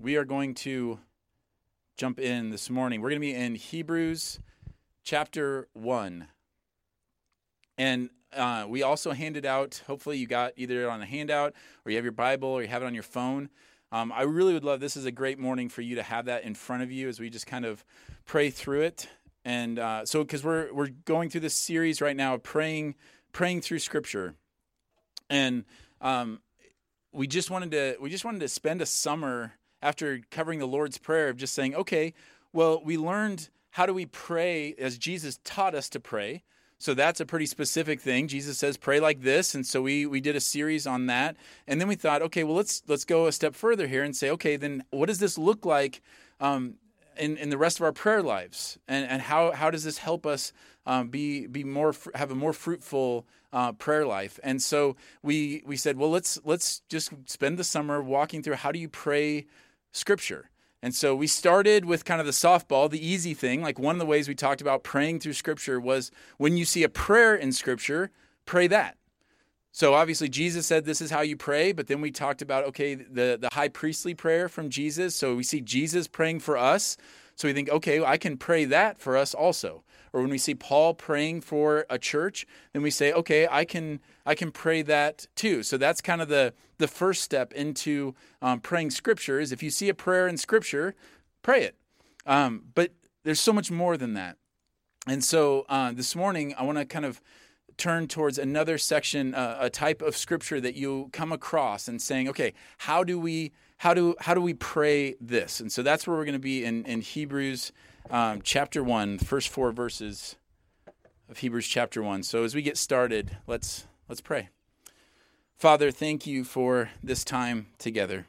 we are going to jump in this morning. We're going to be in Hebrews chapter 1. And uh, we also handed out, hopefully, you got either on a handout or you have your Bible or you have it on your phone. Um, I really would love this is a great morning for you to have that in front of you as we just kind of pray through it. And uh, so, because we're we're going through this series right now praying praying through Scripture, and um, we just wanted to we just wanted to spend a summer after covering the Lord's Prayer of just saying, okay, well, we learned how do we pray as Jesus taught us to pray. So that's a pretty specific thing. Jesus says pray like this, and so we we did a series on that. And then we thought, okay, well let's let's go a step further here and say, okay, then what does this look like um, in in the rest of our prayer lives, and and how how does this help us um, be be more have a more fruitful uh, prayer life? And so we we said, well let's let's just spend the summer walking through how do you pray Scripture. And so we started with kind of the softball, the easy thing. Like one of the ways we talked about praying through Scripture was when you see a prayer in Scripture, pray that. So obviously Jesus said this is how you pray, but then we talked about okay, the the high priestly prayer from Jesus. So we see Jesus praying for us. So we think okay, I can pray that for us also. Or when we see Paul praying for a church, then we say okay, I can I can pray that too. So that's kind of the the first step into um, praying Scripture. Is if you see a prayer in Scripture, pray it. Um, but there's so much more than that. And so uh, this morning, I want to kind of turn towards another section, uh, a type of scripture that you come across, and saying, okay, how do we how do how do we pray this? And so that's where we're going to be in in Hebrews um, chapter one, first four verses of Hebrews chapter one. So as we get started, let's let's pray. Father, thank you for this time together.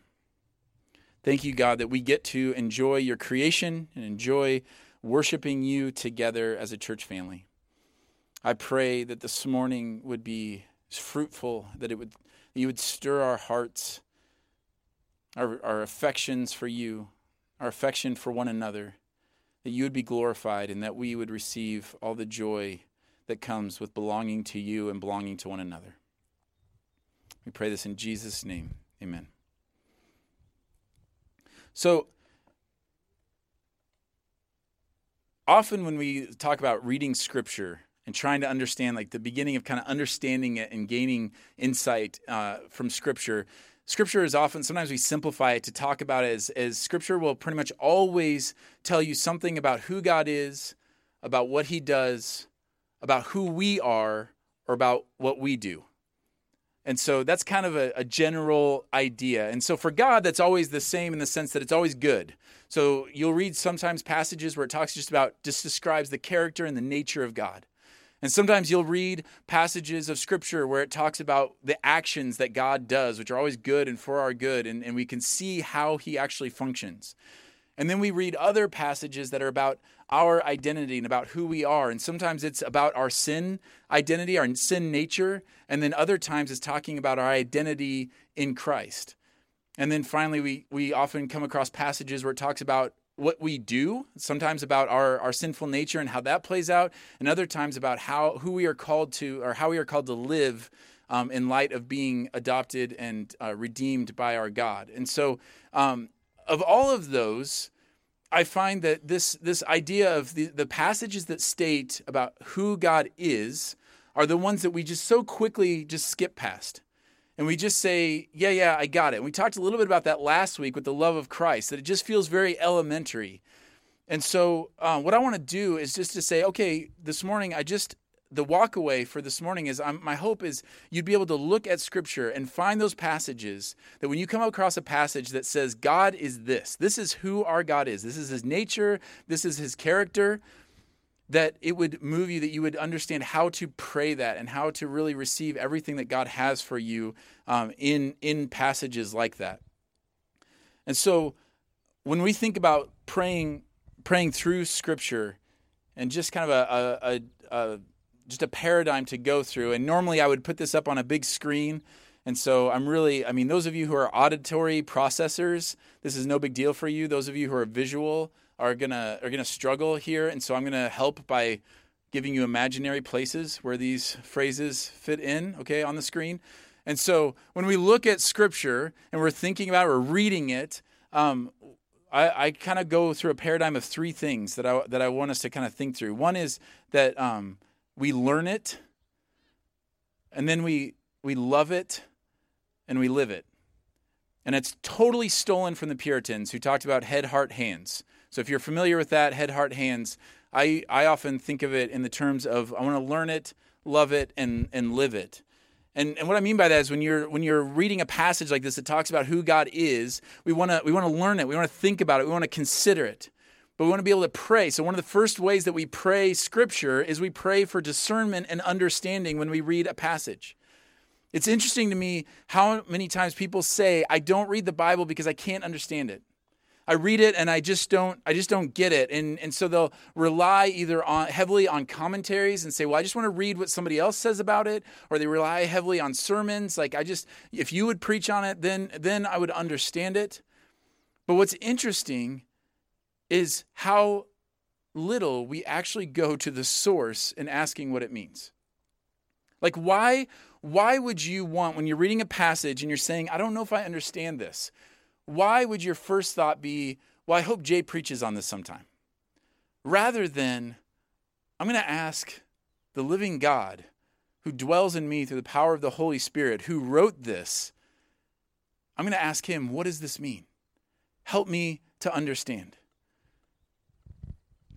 Thank you, God, that we get to enjoy your creation and enjoy worshiping you together as a church family. I pray that this morning would be fruitful, that it would you would stir our hearts, our, our affections for you, our affection for one another, that you would be glorified and that we would receive all the joy that comes with belonging to you and belonging to one another. We pray this in Jesus' name. Amen. So, often when we talk about reading scripture, and trying to understand like the beginning of kind of understanding it and gaining insight uh, from scripture scripture is often sometimes we simplify it to talk about it as, as scripture will pretty much always tell you something about who god is about what he does about who we are or about what we do and so that's kind of a, a, general idea. And so for God, that's always the same in the sense that it's always good. So you'll read sometimes passages where it talks just about, just describes the character and the nature of God. And sometimes you'll read passages of scripture where it talks about the actions that God does, which are always good and for our good, and, and we can see how he actually functions. And then we read other passages that are about our identity and about who we are. And sometimes it's about our sin identity, our sin nature. And then other times it's talking about our identity in Christ. And then finally, we, we often come across passages where it talks about what we do, sometimes about our, our sinful nature and how that plays out, and other times about how who we are called to or how we are called to live um, in light of being adopted and uh, redeemed by our God. And so, um, of all of those, I find that this this idea of the, the passages that state about who God is are the ones that we just so quickly just skip past and we just say, yeah, yeah, I got it. And we talked a little bit about that last week with the love of Christ, that it just feels very elementary. And so, uh, what I want to do is just to say, okay, this morning, I just, the walk away for this morning is I'm, my hope is you'd be able to look at Scripture and find those passages that when you come across a passage that says, God is this, this is who our God is, this is his nature, this is his character, that it would move you, that you would understand how to pray that and how to really receive everything that God has for you um, in, in passages like that. And so when we think about praying, praying through Scripture and just kind of a, a, a, a just a paradigm to go through, and normally I would put this up on a big screen. And so I'm really, I mean, those of you who are auditory processors, this is no big deal for you. Those of you who are visual, are gonna are gonna struggle here, and so I'm gonna help by giving you imaginary places where these phrases fit in, okay, on the screen. And so when we look at Scripture and we're thinking about it, or reading it, um, I, I kind of go through a paradigm of three things that I that I want us to kind of think through. One is that um, we learn it, and then we we love it, and we live it. And it's totally stolen from the Puritans who talked about head, heart, hands. So if you're familiar with that, head, heart, hands, I, I often think of it in the terms of I want to learn it, love it, and, and live it. And, and what I mean by that is when you're when you're reading a passage like this that talks about who God is, we want to we want to learn it, we want to think about it, we want to consider it. But we want to be able to pray. So one of the first ways that we pray scripture is we pray for discernment and understanding when we read a passage. It's interesting to me how many times people say, I don't read the Bible because I can't understand it. I read it and I just don't I just don't get it. And and so they'll rely either on heavily on commentaries and say, "Well, I just want to read what somebody else says about it," or they rely heavily on sermons, like I just if you would preach on it, then then I would understand it. But what's interesting is how little we actually go to the source in asking what it means. Like why why would you want when you're reading a passage and you're saying, "I don't know if I understand this." Why would your first thought be, well, I hope Jay preaches on this sometime? Rather than, I'm going to ask the living God who dwells in me through the power of the Holy Spirit, who wrote this, I'm going to ask him, what does this mean? Help me to understand.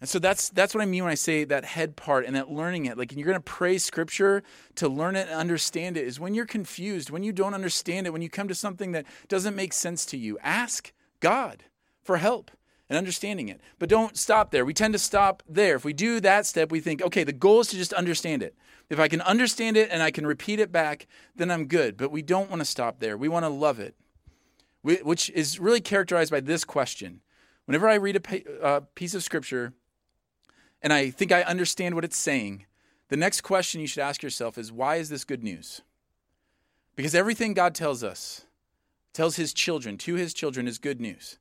And so that's that's what I mean when I say that head part and that learning it. Like you're going to pray scripture to learn it and understand it is when you're confused, when you don't understand it, when you come to something that doesn't make sense to you, ask God for help and understanding it. But don't stop there. We tend to stop there. If we do that step, we think, okay, the goal is to just understand it. If I can understand it and I can repeat it back, then I'm good. But we don't want to stop there. We want to love it, which is really characterized by this question. Whenever I read a uh, piece of scripture, and I think I understand what it's saying, the next question you should ask yourself is why is this good news? Because everything God tells us, tells his children, to his children, is good news.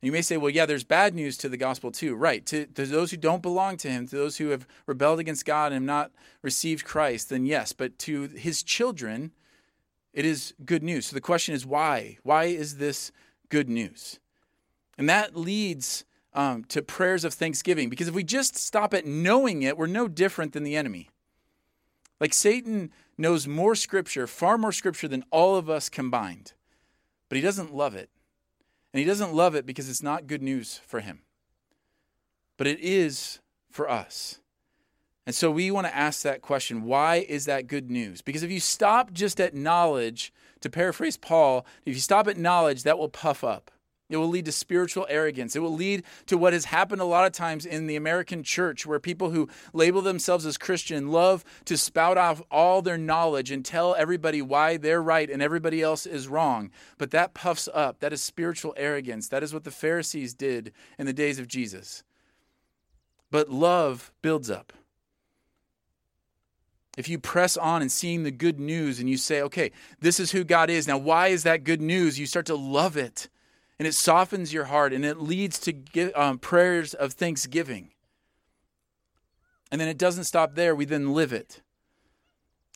And you may say, well, yeah, there's bad news to the gospel too. Right. To, to those who don't belong to him, to those who have rebelled against God and have not received Christ, then yes. But to his children, it is good news. So the question is why? Why is this good news? And that leads um, to prayers of thanksgiving. Because if we just stop at knowing it, we're no different than the enemy. Like Satan knows more scripture, far more scripture than all of us combined, but he doesn't love it. And he doesn't love it because it's not good news for him, but it is for us. And so we want to ask that question why is that good news? Because if you stop just at knowledge, to paraphrase Paul, if you stop at knowledge, that will puff up. It will lead to spiritual arrogance. It will lead to what has happened a lot of times in the American church, where people who label themselves as Christian love to spout off all their knowledge and tell everybody why they're right and everybody else is wrong. But that puffs up. That is spiritual arrogance. That is what the Pharisees did in the days of Jesus. But love builds up. If you press on and seeing the good news and you say, okay, this is who God is. Now, why is that good news? You start to love it and it softens your heart and it leads to um, prayers of thanksgiving. And then it doesn't stop there, we then live it,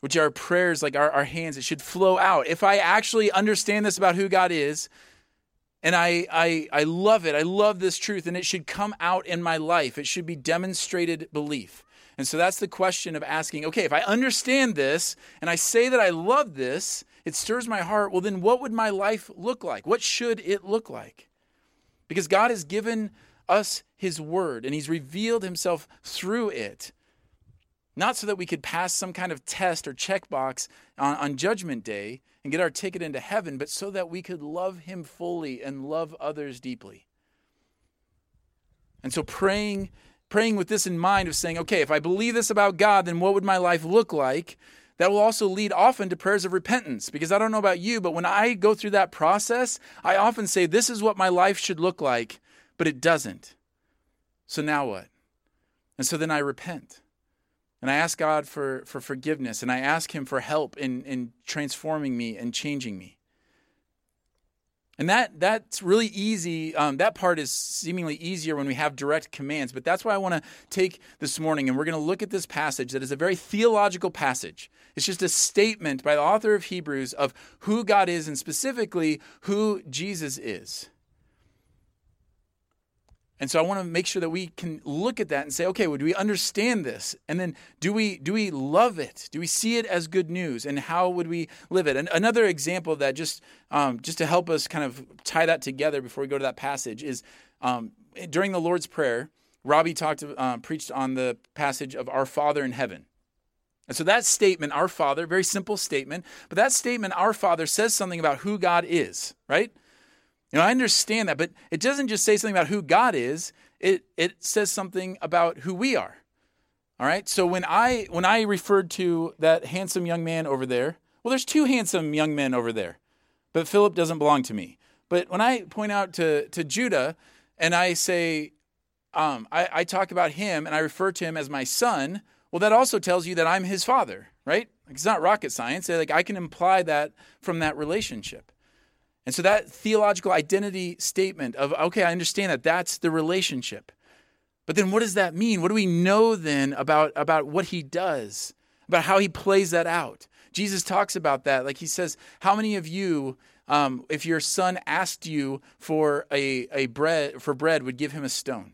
which are prayers like our, our hands. It should flow out. If I actually understand this about who God is, and I, I, I love it, I love this truth, and it should come out in my life. It should be demonstrated belief. And so that's the question of asking okay, if I understand this and I say that I love this, it stirs my heart. Well, then what would my life look like? What should it look like? Because God has given us His Word and He's revealed Himself through it. Not so that we could pass some kind of test or checkbox on, on Judgment Day and get our ticket into heaven, but so that we could love Him fully and love others deeply. And so praying praying with this in mind of saying, okay, if I believe this about God, then what would my life look like? That will also lead often to prayers of repentance. Because I don't know about you, but when I go through that process, I often say, this is what my life should look like, but it doesn't. So now what? And so then I repent. And I ask God for, for forgiveness, and I ask Him for help in, in transforming me and changing me. And that that's really easy. Um, that part is seemingly easier when we have direct commands. But that's why I want to take this morning, and we're going to look at this passage that is a very theological passage. It's just a statement by the author of Hebrews of who God is and specifically who Jesus is. And so I want to make sure that we can look at that and say, okay, well, do we understand this? And then do we do we love it? Do we see it as good news? And how would we live it? And another example of that, just um, just to help us kind of tie that together before we go to that passage, is um, during the Lord's Prayer, Robbie talked uh, preached on the passage of Our Father in Heaven. And so that statement, Our Father, very simple statement, but that statement, Our Father, says something about who God is, right? You know, I understand that, but it doesn't just say something about who God is, it, it says something about who we are. All right. So when I when I referred to that handsome young man over there, well, there's two handsome young men over there, but Philip doesn't belong to me. But when I point out to to Judah and I say, um, I, I talk about him and I refer to him as my son, well, that also tells you that I'm his father, right? It's not rocket science. Like I can imply that from that relationship. And so that theological identity statement of, okay, I understand that that's the relationship. But then what does that mean? What do we know then about, about what he does, about how he plays that out? Jesus talks about that. Like he says, how many of you, um, if your son asked you for a, a bread for bread, would give him a stone?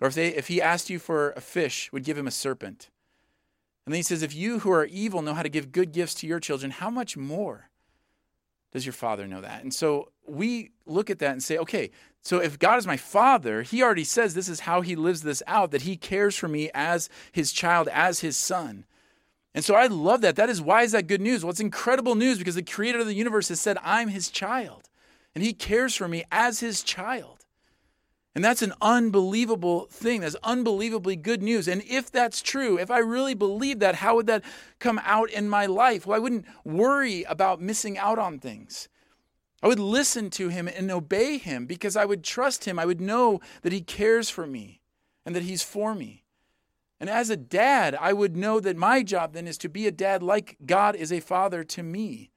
Or if, they, if he asked you for a fish, would give him a serpent? And then he says, if you who are evil know how to give good gifts to your children, how much more? Does your father know that? And so we look at that and say, okay, so if God is my father, he already says this is how he lives this out, that he cares for me as his child, as his son. And so I love that. That is why is that good news? Well, it's incredible news because the creator of the universe has said, I'm his child. And he cares for me as his child. And that's an unbelievable thing. That's unbelievably good news. And if that's true, if I really believe that, how would that come out in my life? Well, I wouldn't worry about missing out on things. I would listen to him and obey him because I would trust him. I would know that he cares for me and that he's for me. And as a dad, I would know that my job then is to be a dad like God is a father to me.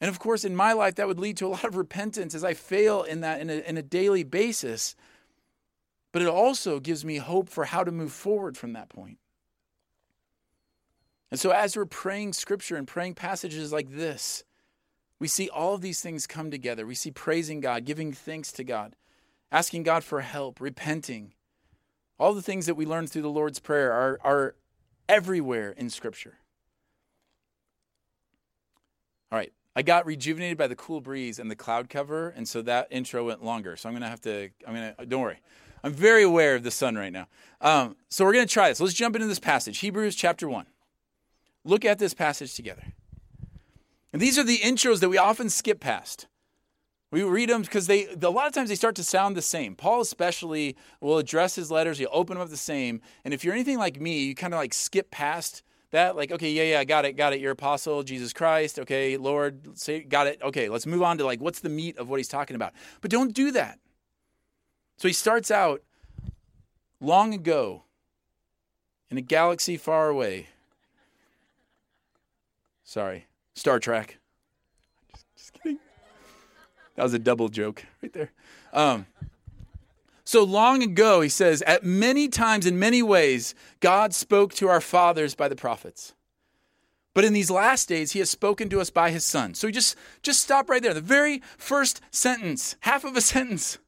And of course, in my life, that would lead to a lot of repentance as I fail in that in a, in a daily basis. But it also gives me hope for how to move forward from that point. And so, as we're praying scripture and praying passages like this, we see all of these things come together. We see praising God, giving thanks to God, asking God for help, repenting. All the things that we learn through the Lord's Prayer are, are everywhere in Scripture. All right, I got rejuvenated by the cool breeze and the cloud cover, and so that intro went longer. So I'm gonna have to. I'm gonna. Don't worry. I'm very aware of the sun right now. Um, so we're gonna try this. Let's jump into this passage, Hebrews chapter one. Look at this passage together. And these are the intros that we often skip past. We read them because they a lot of times they start to sound the same. Paul especially will address his letters, he'll open them up the same. And if you're anything like me, you kind of like skip past that like okay yeah yeah i got it got it your apostle jesus christ okay lord say got it okay let's move on to like what's the meat of what he's talking about? But don't do that. So he starts out long ago in a galaxy far away. Sorry star trek. Just, just kidding. That was a double joke right there. Um, so long ago, he says, at many times, in many ways, God spoke to our fathers by the prophets. But in these last days, he has spoken to us by his son. So just, just stop right there. The very first sentence, half of a sentence.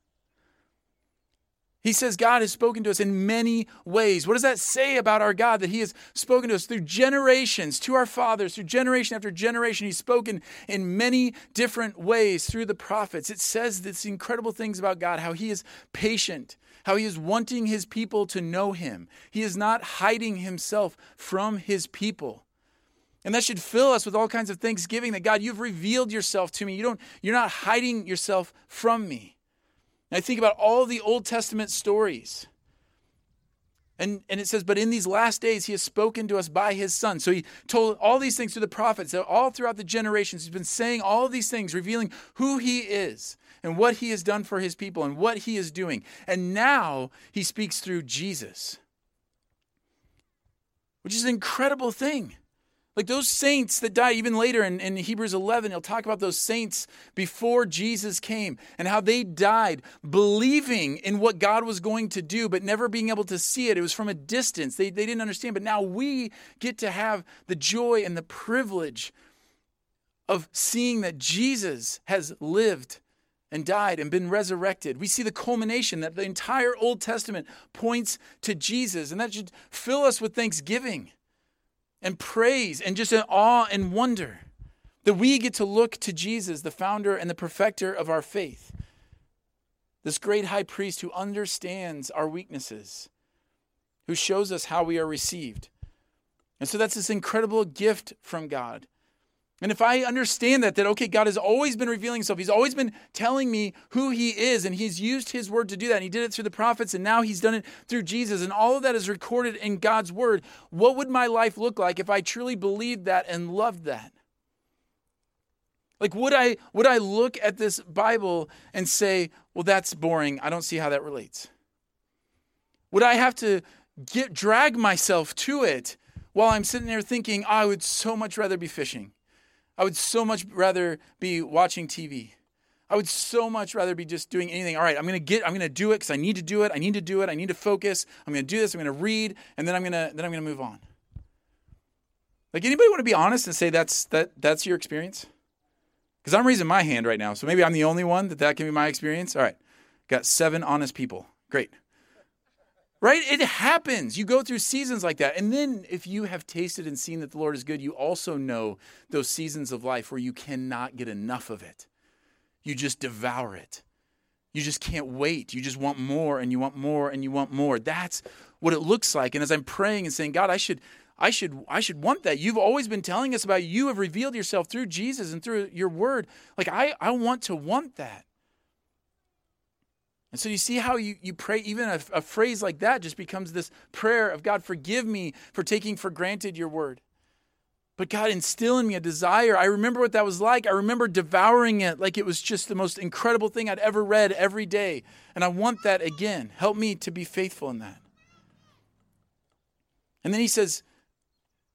He says God has spoken to us in many ways. What does that say about our God? That He has spoken to us through generations, to our fathers, through generation after generation. He's spoken in many different ways through the prophets. It says these incredible things about God how He is patient, how He is wanting His people to know Him. He is not hiding Himself from His people. And that should fill us with all kinds of thanksgiving that God, you've revealed yourself to me. You don't, you're not hiding yourself from me. And I think about all the Old Testament stories. And, and it says, but in these last days, he has spoken to us by his son. So he told all these things to the prophets, all throughout the generations. He's been saying all these things, revealing who he is and what he has done for his people and what he is doing. And now he speaks through Jesus, which is an incredible thing. Like those saints that died, even later in, in, Hebrews 11, he'll talk about those saints before Jesus came and how they died believing in what God was going to do, but never being able to see it. It was from a distance. They, they didn't understand. But now we get to have the joy and the privilege of seeing that Jesus has lived and died and been resurrected. We see the culmination that the entire Old Testament points to Jesus, and that should fill us with thanksgiving and praise and just in awe and wonder that we get to look to Jesus, the founder and the perfecter of our faith. This great high priest who understands our weaknesses, who shows us how we are received. And so that's this incredible gift from God. And if I understand that, that, okay, God has always been revealing himself, he's always been telling me who he is, and he's used his word to do that. And he did it through the prophets, and now he's done it through Jesus, and all of that is recorded in God's word. What would my life look like if I truly believed that and loved that? Like would I would I look at this Bible and say, "Well, that's boring. I don't see how that relates." Would I have to get drag myself to it while I'm sitting there thinking, oh, "I would so much rather be fishing." I would so much rather be watching TV. I would so much rather be just doing anything. All right, I'm gonna get, I'm gonna do it because I need to do it. I need to do it. I need to focus. I'm gonna do this. I'm gonna read, and then I'm gonna, then I'm gonna move on. Like anybody want to be honest and say that's that that's your experience? Because I'm raising my hand right now, so maybe I'm the only one that that can be my experience. All right, got seven honest people. Great. Right? It happens. You go through seasons like that. And then if you have tasted and seen that the Lord is good, you also know those seasons of life where you cannot get enough of it. You just devour it. You just can't wait. You just want more and you want more and you want more. That's what it looks like. And as I'm praying and saying, God, I should I should I should want that. You've always been telling us about you have revealed yourself through Jesus and through your word. Like I I want to want that. And so you see how you, you pray, even a, a phrase like that just becomes this prayer of God, forgive me for taking for granted your word. But God, instill in me a desire. I remember what that was like. I remember devouring it like it was just the most incredible thing I'd ever read every day. And I want that again. Help me to be faithful in that. And then he says,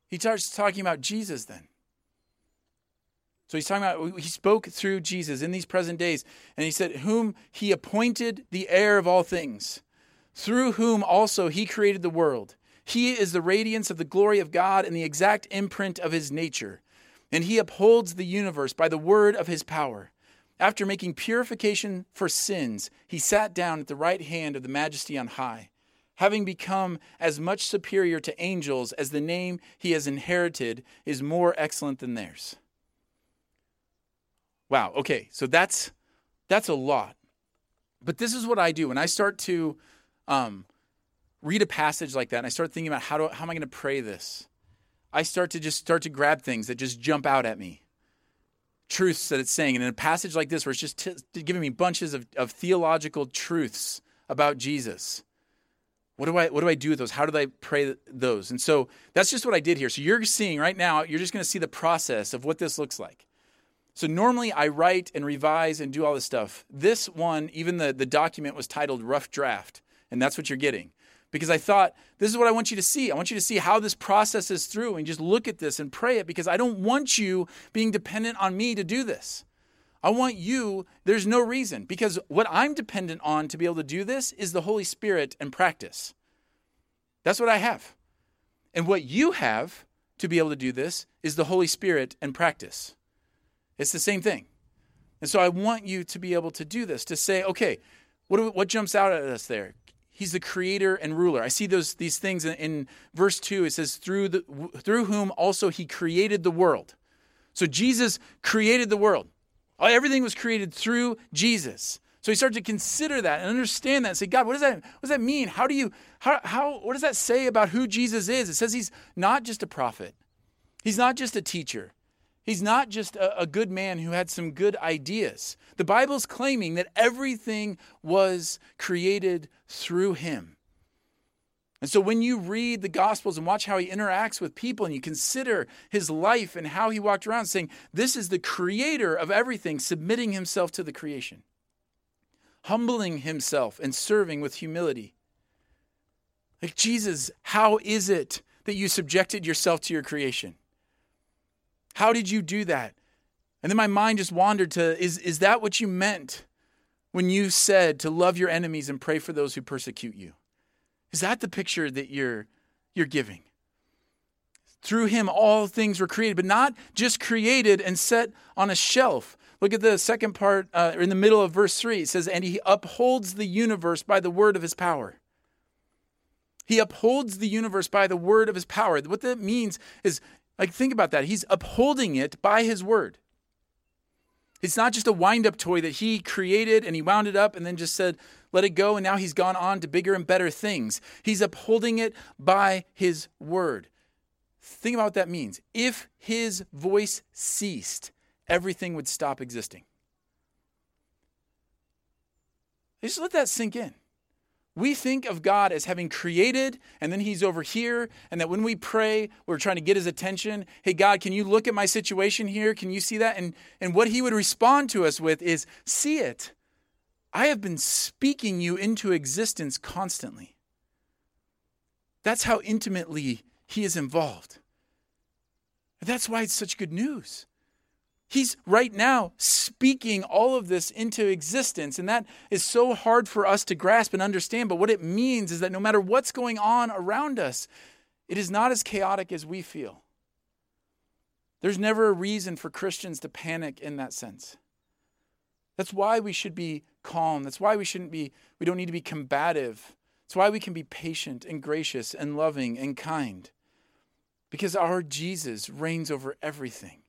he starts talking about Jesus then. So he's talking about, he spoke through Jesus in these present days, and he said, Whom he appointed the heir of all things, through whom also he created the world. He is the radiance of the glory of God and the exact imprint of his nature. And he upholds the universe by the word of his power. After making purification for sins, he sat down at the right hand of the majesty on high, having become as much superior to angels as the name he has inherited is more excellent than theirs. Wow. Okay. So that's that's a lot. But this is what I do when I start to um, read a passage like that, and I start thinking about how do how am I going to pray this. I start to just start to grab things that just jump out at me, truths that it's saying. And in a passage like this, where it's just t- giving me bunches of, of theological truths about Jesus, what do I what do I do with those? How do I pray those? And so that's just what I did here. So you're seeing right now, you're just going to see the process of what this looks like. So normally I write and revise and do all this stuff. This one, even the, the document was titled Rough Draft, and that's what you're getting. Because I thought, this is what I want you to see. I want you to see how this process is through and just look at this and pray it because I don't want you being dependent on me to do this. I want you, there's no reason, because what I'm dependent on to be able to do this is the Holy Spirit and practice. That's what I have. And what you have to be able to do this is the Holy Spirit and practice. It's the same thing. And so I want you to be able to do this, to say, okay, what, what jumps out at us there? He's the creator and ruler. I see those these things in, in verse 2. It says, through, the, through whom also he created the world. So Jesus created the world. Everything was created through Jesus. So he started to consider that and understand that and say, God, what does that, what does that mean? How do you, how, how, what does that say about who Jesus is? It says he's not just a prophet. He's not just a teacher. He's not just a, a, good man who had some good ideas. The Bible's claiming that everything was created through him. And so when you read the Gospels and watch how he interacts with people and you consider his life and how he walked around, saying, This is the creator of everything, submitting himself to the creation, humbling himself and serving with humility. Like, Jesus, how is it that you subjected yourself to your creation? How did you do that? And then my mind just wandered to is, is that what you meant when you said to love your enemies and pray for those who persecute you? Is that the picture that you're, you're giving? Through him, all things were created, but not just created and set on a shelf. Look at the second part, uh, in the middle of verse 3. It says, And he upholds the universe by the word of his power. He upholds the universe by the word of his power. What that means is, like, think about that. He's upholding it by his word. It's not just a wind up toy that he created and he wound it up and then just said, let it go, and now he's gone on to bigger and better things. He's upholding it by his word. Think about what that means. If his voice ceased, everything would stop existing. Just let that sink in. We think of God as having created, and then He's over here, and that when we pray, we're trying to get His attention. Hey, God, can you look at my situation here? Can you see that? And, and what He would respond to us with is, See it. I have been speaking you into existence constantly. That's how intimately He is involved. That's why it's such good news. He's right now speaking all of this into existence. And that is so hard for us to grasp and understand. But what it means is that no matter what's going on around us, it is not as chaotic as we feel. There's never a reason for Christians to panic in that sense. That's why we should be calm. That's why we shouldn't be, we don't need to be combative. That's why we can be patient and gracious and loving and kind. Because our Jesus reigns over everything.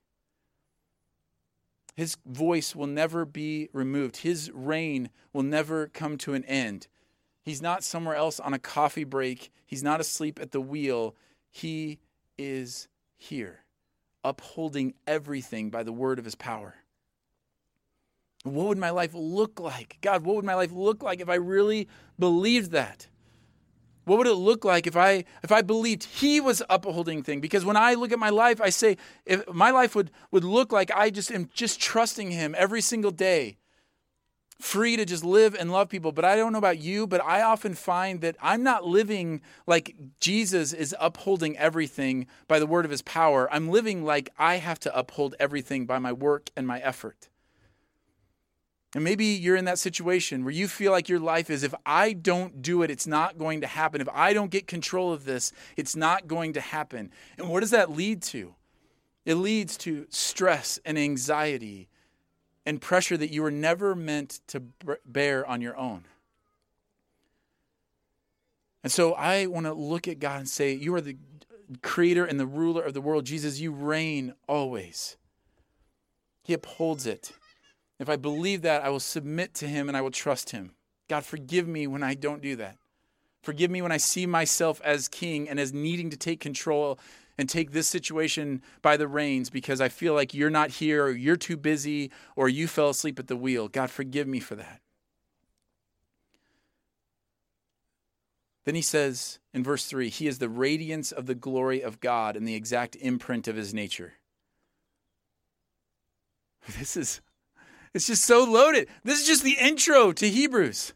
His voice will never be removed. His reign will never come to an end. He's not somewhere else on a coffee break. He's not asleep at the wheel. He is here, upholding everything by the word of his power. What would my life look like? God, what would my life look like if I really believed that? What would it look like if I if I believed he was upholding thing? Because when I look at my life, I say if my life would would look like I just am just trusting him every single day. Free to just live and love people. But I don't know about you, but I often find that I'm not living like Jesus is upholding everything by the word of his power. I'm living like I have to uphold everything by my work and my effort. And maybe you're in that situation where you feel like your life is if I don't do it, it's not going to happen. If I don't get control of this, it's not going to happen. And what does that lead to? It leads to stress and anxiety and pressure that you were never meant to bear on your own. And so I want to look at God and say, You are the creator and the ruler of the world. Jesus, you reign always. He upholds it. If I believe that, I will submit to him and I will trust him. God, forgive me when I don't do that. Forgive me when I see myself as king and as needing to take control and take this situation by the reins because I feel like you're not here or you're too busy or you fell asleep at the wheel. God, forgive me for that. Then he says in verse 3 He is the radiance of the glory of God and the exact imprint of his nature. This is it's just so loaded. This is just the intro to Hebrews.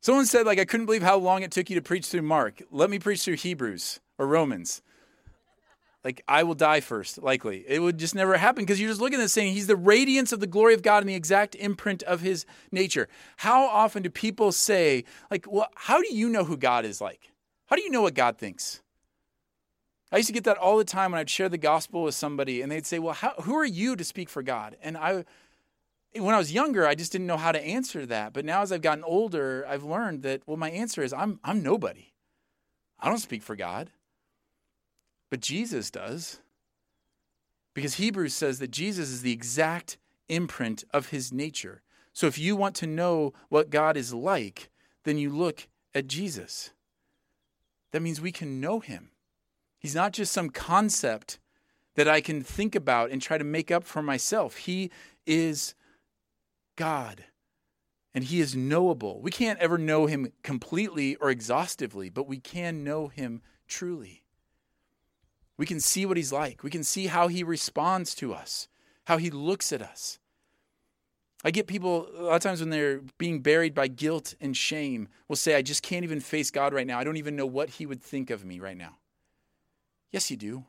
Someone said, like, I couldn't believe how long it took you to preach through Mark. Let me preach through Hebrews or Romans. Like, I will die first, likely. It would just never happen because you're just looking at this saying, He's the radiance of the glory of God and the exact imprint of His nature. How often do people say, like, well, how do you know who God is like? How do you know what God thinks? I used to get that all the time when I'd share the gospel with somebody and they'd say, well, how, who are you to speak for God? And I, when I was younger, I just didn't know how to answer that. But now as I've gotten older, I've learned that well, my answer is I'm I'm nobody. I don't speak for God. But Jesus does. Because Hebrews says that Jesus is the exact imprint of his nature. So if you want to know what God is like, then you look at Jesus. That means we can know him. He's not just some concept that I can think about and try to make up for myself. He is God. And he is knowable. We can't ever know him completely or exhaustively, but we can know him truly. We can see what he's like. We can see how he responds to us, how he looks at us. I get people a lot of times when they're being buried by guilt and shame will say, I just can't even face God right now. I don't even know what he would think of me right now. Yes, you do.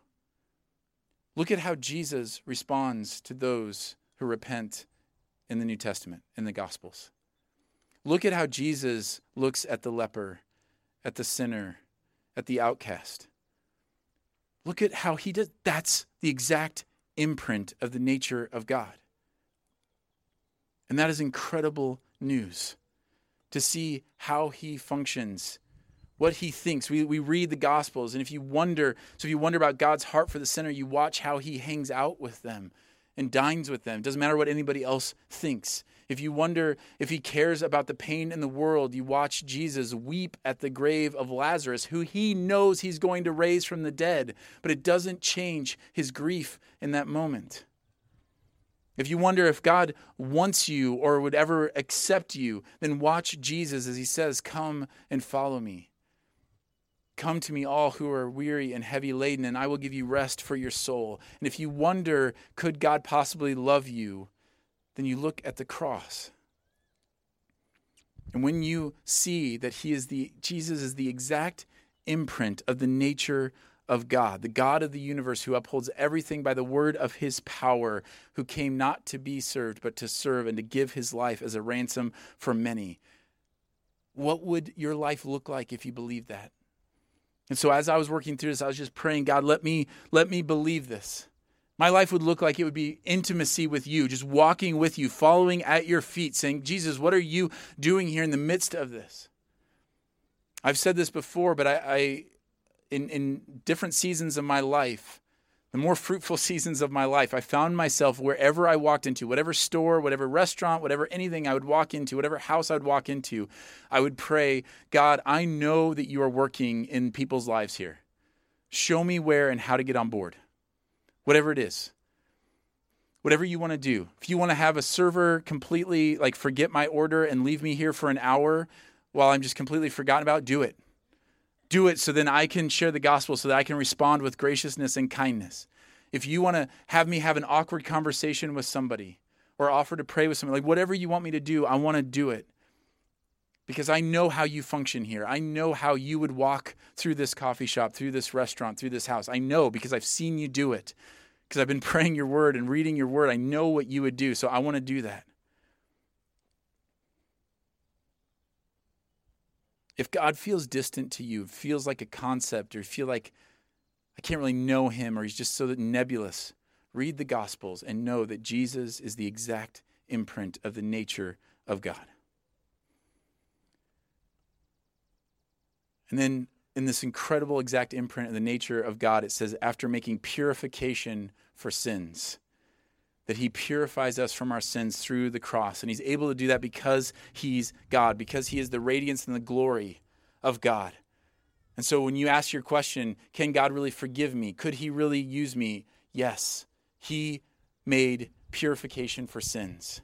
Look at how Jesus responds to those who repent in the New Testament, in the Gospels. Look at how Jesus looks at the leper, at the sinner, at the outcast. Look at how he does. That's the exact imprint of the nature of God. And that is incredible news to see how he functions, what he thinks. We, we read the Gospels, and if you wonder, so if you wonder about God's heart for the sinner, you watch how he hangs out with them and dines with them. It doesn't matter what anybody else thinks. If you wonder if he cares about the pain in the world, you watch Jesus weep at the grave of Lazarus, who he knows he's going to raise from the dead, but it doesn't change his grief in that moment. If you wonder if God wants you or would ever accept you, then watch Jesus as he says, Come and follow me. Come to me, all who are weary and heavy laden, and I will give you rest for your soul. And if you wonder, could God possibly love you, then you look at the cross. And when you see that he is the Jesus is the exact imprint of the nature of God, the God of the universe who upholds everything by the word of his power, who came not to be served, but to serve and to give his life as a ransom for many. What would your life look like if you believed that? And so as I was working through this, I was just praying, God, let me let me believe this. My life would look like it would be intimacy with you, just walking with you, following at your feet, saying, Jesus, what are you doing here in the midst of this? I've said this before, but I, I in, in different seasons of my life, the more fruitful seasons of my life, I found myself wherever I walked into, whatever store, whatever restaurant, whatever anything I would walk into, whatever house I would walk into, I would pray, God, I know that you are working in people's lives here. Show me where and how to get on board, whatever it is. Whatever you want to do. If you want to have a server completely like forget my order and leave me here for an hour while I'm just completely forgotten about, do it do it so then I can share the gospel, so that I can respond with graciousness and kindness. If you want to have me have an awkward conversation with somebody or offer to pray with somebody, like whatever you want me to do, I want to do it. Because I know how you function here. I know how you would walk through this coffee shop, through this restaurant, through this house. I know because I've seen you do it. Because I've been praying your word and reading your word. I know what you would do. So I want to do that. If God feels distant to you, feels like a concept, or feel like I can't really know him, or he's just so nebulous, read the Gospels and know that Jesus is the exact imprint of the nature of God. And then in this incredible exact imprint of the nature of God, it says, after making purification for sins that he purifies us from our sins through the cross. And he's able to do that because he's God, because he is the radiance and the glory of God. And so when you ask your question, can God really forgive me? Could he really use me? Yes. He made purification for sins.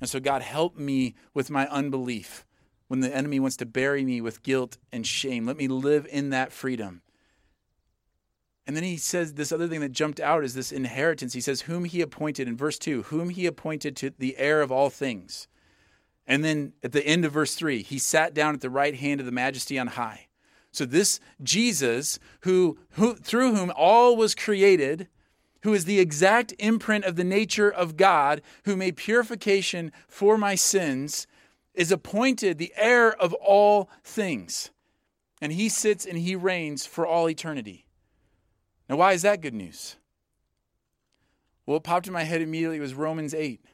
And so, God, help me with my unbelief when the enemy wants to bury me with guilt and shame. Let me live in that freedom. And then he says this other thing that jumped out is this inheritance. He says, Whom he appointed in verse 2, whom he appointed to the heir of all things. And then at the end of verse 3, he sat down at the right hand of the majesty on high. So this Jesus, who, who through whom all was created, who is the exact imprint of the nature of God, who made purification for my sins, is appointed the heir of all things. And he sits and he reigns for all eternity. Now, why is that good news? Well, what popped in my head immediately was Romans 8.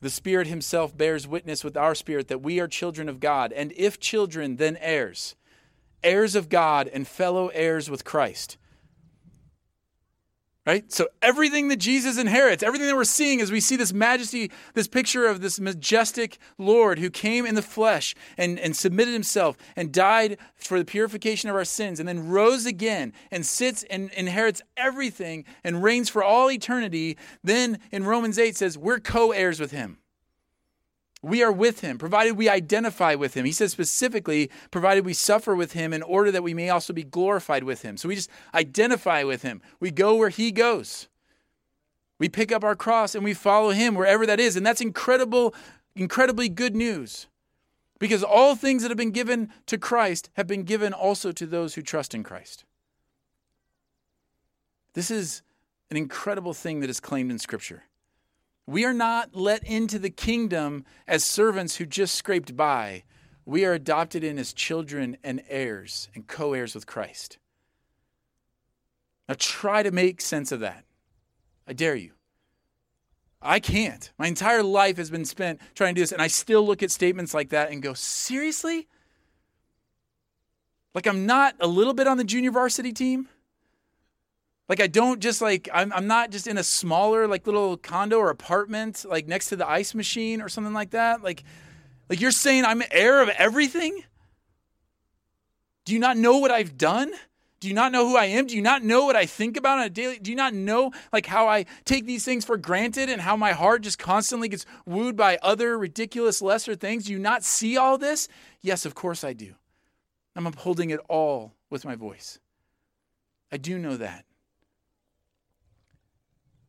The Spirit Himself bears witness with our spirit that we are children of God, and if children, then heirs, heirs of God and fellow heirs with Christ Right? So everything that Jesus inherits, everything that we're seeing as we see this majesty, this picture of this majestic Lord who came in the flesh and, and submitted himself and died for the purification of our sins and then rose again and sits and inherits everything and reigns for all eternity, then in Romans 8 says we're co-heirs with him. We are with him, provided we identify with him. He says specifically, provided we suffer with him in order that we may also be glorified with him. So we just identify with him. We go where he goes. We pick up our cross and we follow him wherever that is. And that's incredible, incredibly good news. Because all things that have been given to Christ have been given also to those who trust in Christ. This is an incredible thing that is claimed in Scripture. We are not let into the kingdom as servants who just scraped by. We are adopted in as children and heirs and co heirs with Christ. Now try to make sense of that. I dare you. I can't. My entire life has been spent trying to do this, and I still look at statements like that and go, seriously? Like I'm not a little bit on the junior varsity team? Like I don't just like I'm I'm not just in a smaller like little condo or apartment like next to the ice machine or something like that. Like like you're saying I'm heir of everything? Do you not know what I've done? Do you not know who I am? Do you not know what I think about on a daily? Do you not know like how I take these things for granted and how my heart just constantly gets wooed by other ridiculous lesser things? Do you not see all this? Yes, of course I do. I'm upholding it all with my voice. I do know that.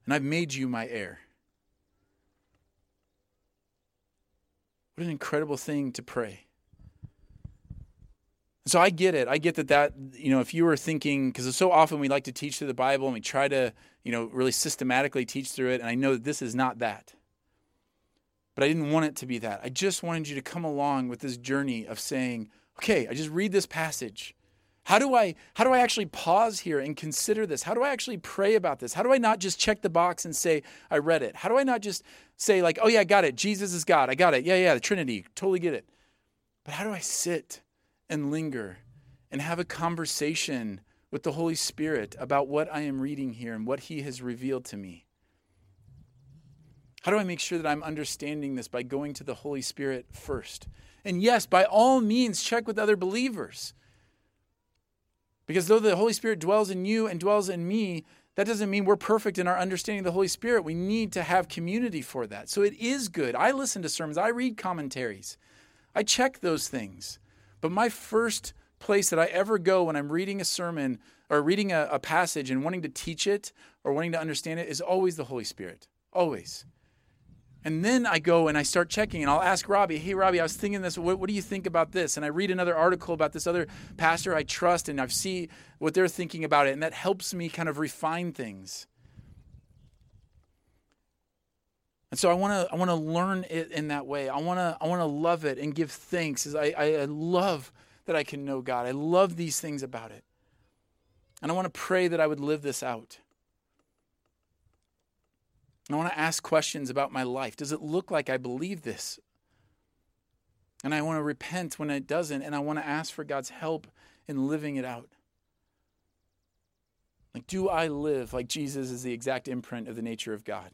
And I've made you my heir. What an incredible thing to pray. So I get it. I get that that, you know, if you were thinking, because so often we like to teach through the Bible and we try to, you know, really systematically teach through it. And I know that this is not that. But I didn't want it to be that. I just wanted you to come along with this journey of saying, okay, I just read this passage. How do I how do I actually pause here and consider this? How do I actually pray about this? How do I not just check the box and say I read it? How do I not just say like, "Oh yeah, I got it. Jesus is God. I got it. Yeah, yeah, the Trinity. Totally get it." But how do I sit and linger and have a conversation with the Holy Spirit about what I am reading here and what he has revealed to me? How do I make sure that I'm understanding this by going to the Holy Spirit first? And yes, by all means, check with other believers. Because though the Holy Spirit dwells in you and dwells in me, that doesn't mean we're perfect in our understanding of the Holy Spirit. We need to have community for that. So it is good. I listen to sermons, I read commentaries, I check those things. But my first place that I ever go when I'm reading a sermon or reading a, a passage and wanting to teach it or wanting to understand it is always the Holy Spirit. Always. And then I go and I start checking and I'll ask Robbie, hey, Robbie, I was thinking this. What, what, do you think about this? And I read another article about this other pastor I trust and I see what they're thinking about it. And that helps me kind of refine things. And so I want to I want to learn it in that way. I want to I want to love it and give thanks. As I, I love that I can know God. I love these things about it. And I want to pray that I would live this out. I want to ask questions about my life. Does it look like I believe this? And I want to repent when it doesn't, and I want to ask for God's help in living it out. Like, do I live like Jesus is the exact imprint of the nature of God?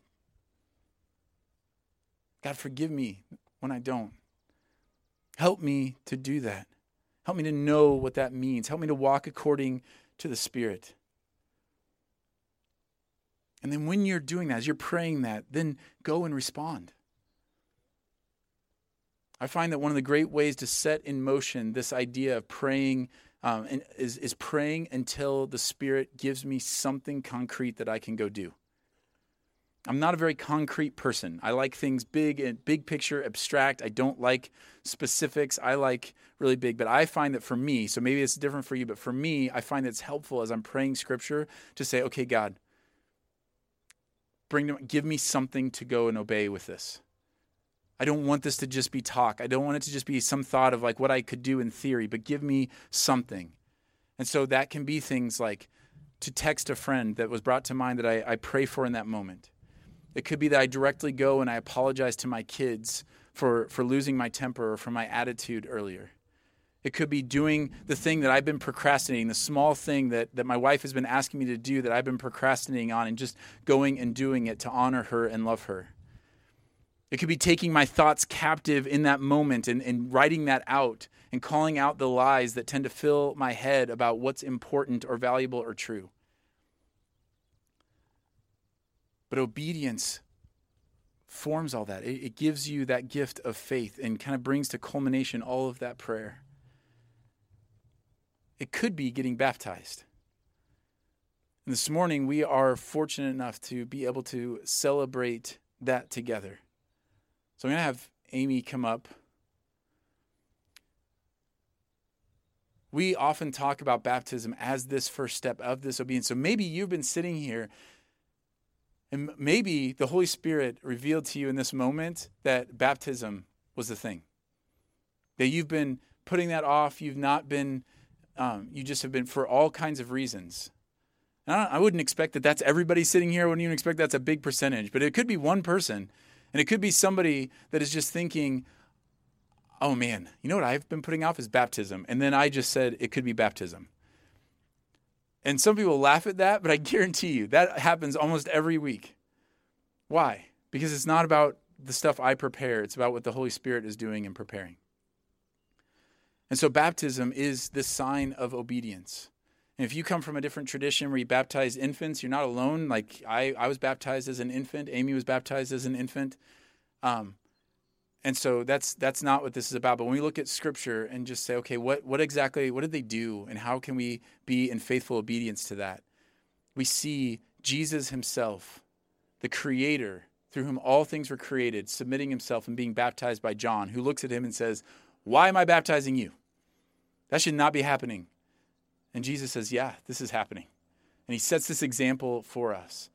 God, forgive me when I don't. Help me to do that. Help me to know what that means. Help me to walk according to the Spirit. And then when you're doing that, as you're praying that, then go and respond. I find that one of the great ways to set in motion this idea of praying um, is, is praying until the Spirit gives me something concrete that I can go do. I'm not a very concrete person. I like things big and big picture, abstract. I don't like specifics. I like really big. But I find that for me, so maybe it's different for you, but for me, I find that it's helpful as I'm praying scripture to say, okay, God, bring give me something to go and obey with this. I don't want this to just be talk. I don't want it to just be some thought of like what I could do in theory, but give me something. And so that can be things like to text a friend that was brought to mind that I, I pray for in that moment. It could be that I directly go and I apologize to my kids for, for losing my temper or for my attitude earlier. It could be doing the thing that I've been procrastinating, the small thing that, that my wife has been asking me to do that I've been procrastinating on, and just going and doing it to honor her and love her. It could be taking my thoughts captive in that moment and, and writing that out and calling out the lies that tend to fill my head about what's important or valuable or true. But obedience forms all that. It, it gives you that gift of faith and kind of brings to culmination all of that prayer it could be getting baptized. And this morning, we are fortunate enough to be able to celebrate that together. So I'm going to have Amy come up. We often talk about baptism as this first step of this obedience. So maybe you've been sitting here and maybe the Holy Spirit revealed to you in this moment that baptism was the thing. That you've been putting that off, you've not been um, you just have been, for all kinds of reasons, I, I wouldn't expect that that's everybody sitting here. I wouldn't even expect that's a big percentage, but it could be one person. And it could be somebody that is just thinking, oh man, you know what I've been putting off is baptism. And then I just said it could be baptism. And some people laugh at that, but I guarantee you that happens almost every week. Why? Because it's not about the stuff I prepare, it's about what the Holy Spirit is doing and preparing. And so baptism is the sign of obedience. And if you come from a different tradition where you baptize infants, you're not alone. Like I, I was baptized as an infant. Amy was baptized as an infant. Um, and so that's that's not what this is about. But when we look at Scripture and just say, okay, what what exactly what did they do, and how can we be in faithful obedience to that? We see Jesus Himself, the Creator, through whom all things were created, submitting Himself and being baptized by John, who looks at Him and says, "Why am I baptizing you? That should not be happening." And Jesus says, Yeah, this is happening. And he sets this example for us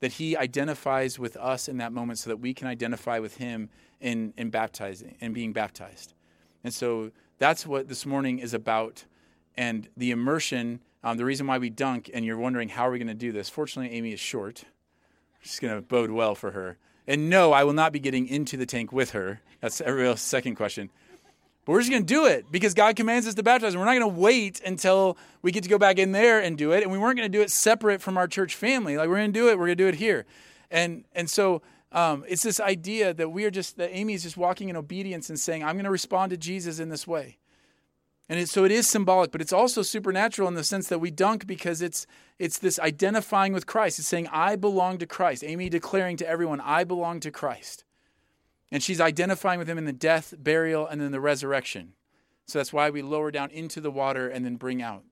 that he identifies with us in that moment so that we can identify with him in, in baptizing and being baptized. And so that's what this morning is about. And the immersion, um, the reason why we dunk, and you're wondering how are we going to do this? Fortunately, Amy is short. She's going to bode well for her. And no, I will not be getting into the tank with her. That's every second question. But we're just going to do it because God commands us to baptize. And we're not going to wait until we get to go back in there and do it. And we weren't going to do it separate from our church family. Like we're going to do it. We're going to do it here. And and so um, it's this idea that we are just that Amy is just walking in obedience and saying, "I'm going to respond to Jesus in this way." And it, so it is symbolic, but it's also supernatural in the sense that we dunk because it's it's this identifying with Christ. It's saying, "I belong to Christ." Amy declaring to everyone, "I belong to Christ." And she's identifying with him in the death, burial, and then the resurrection. So that's why we lower down into the water and then bring out.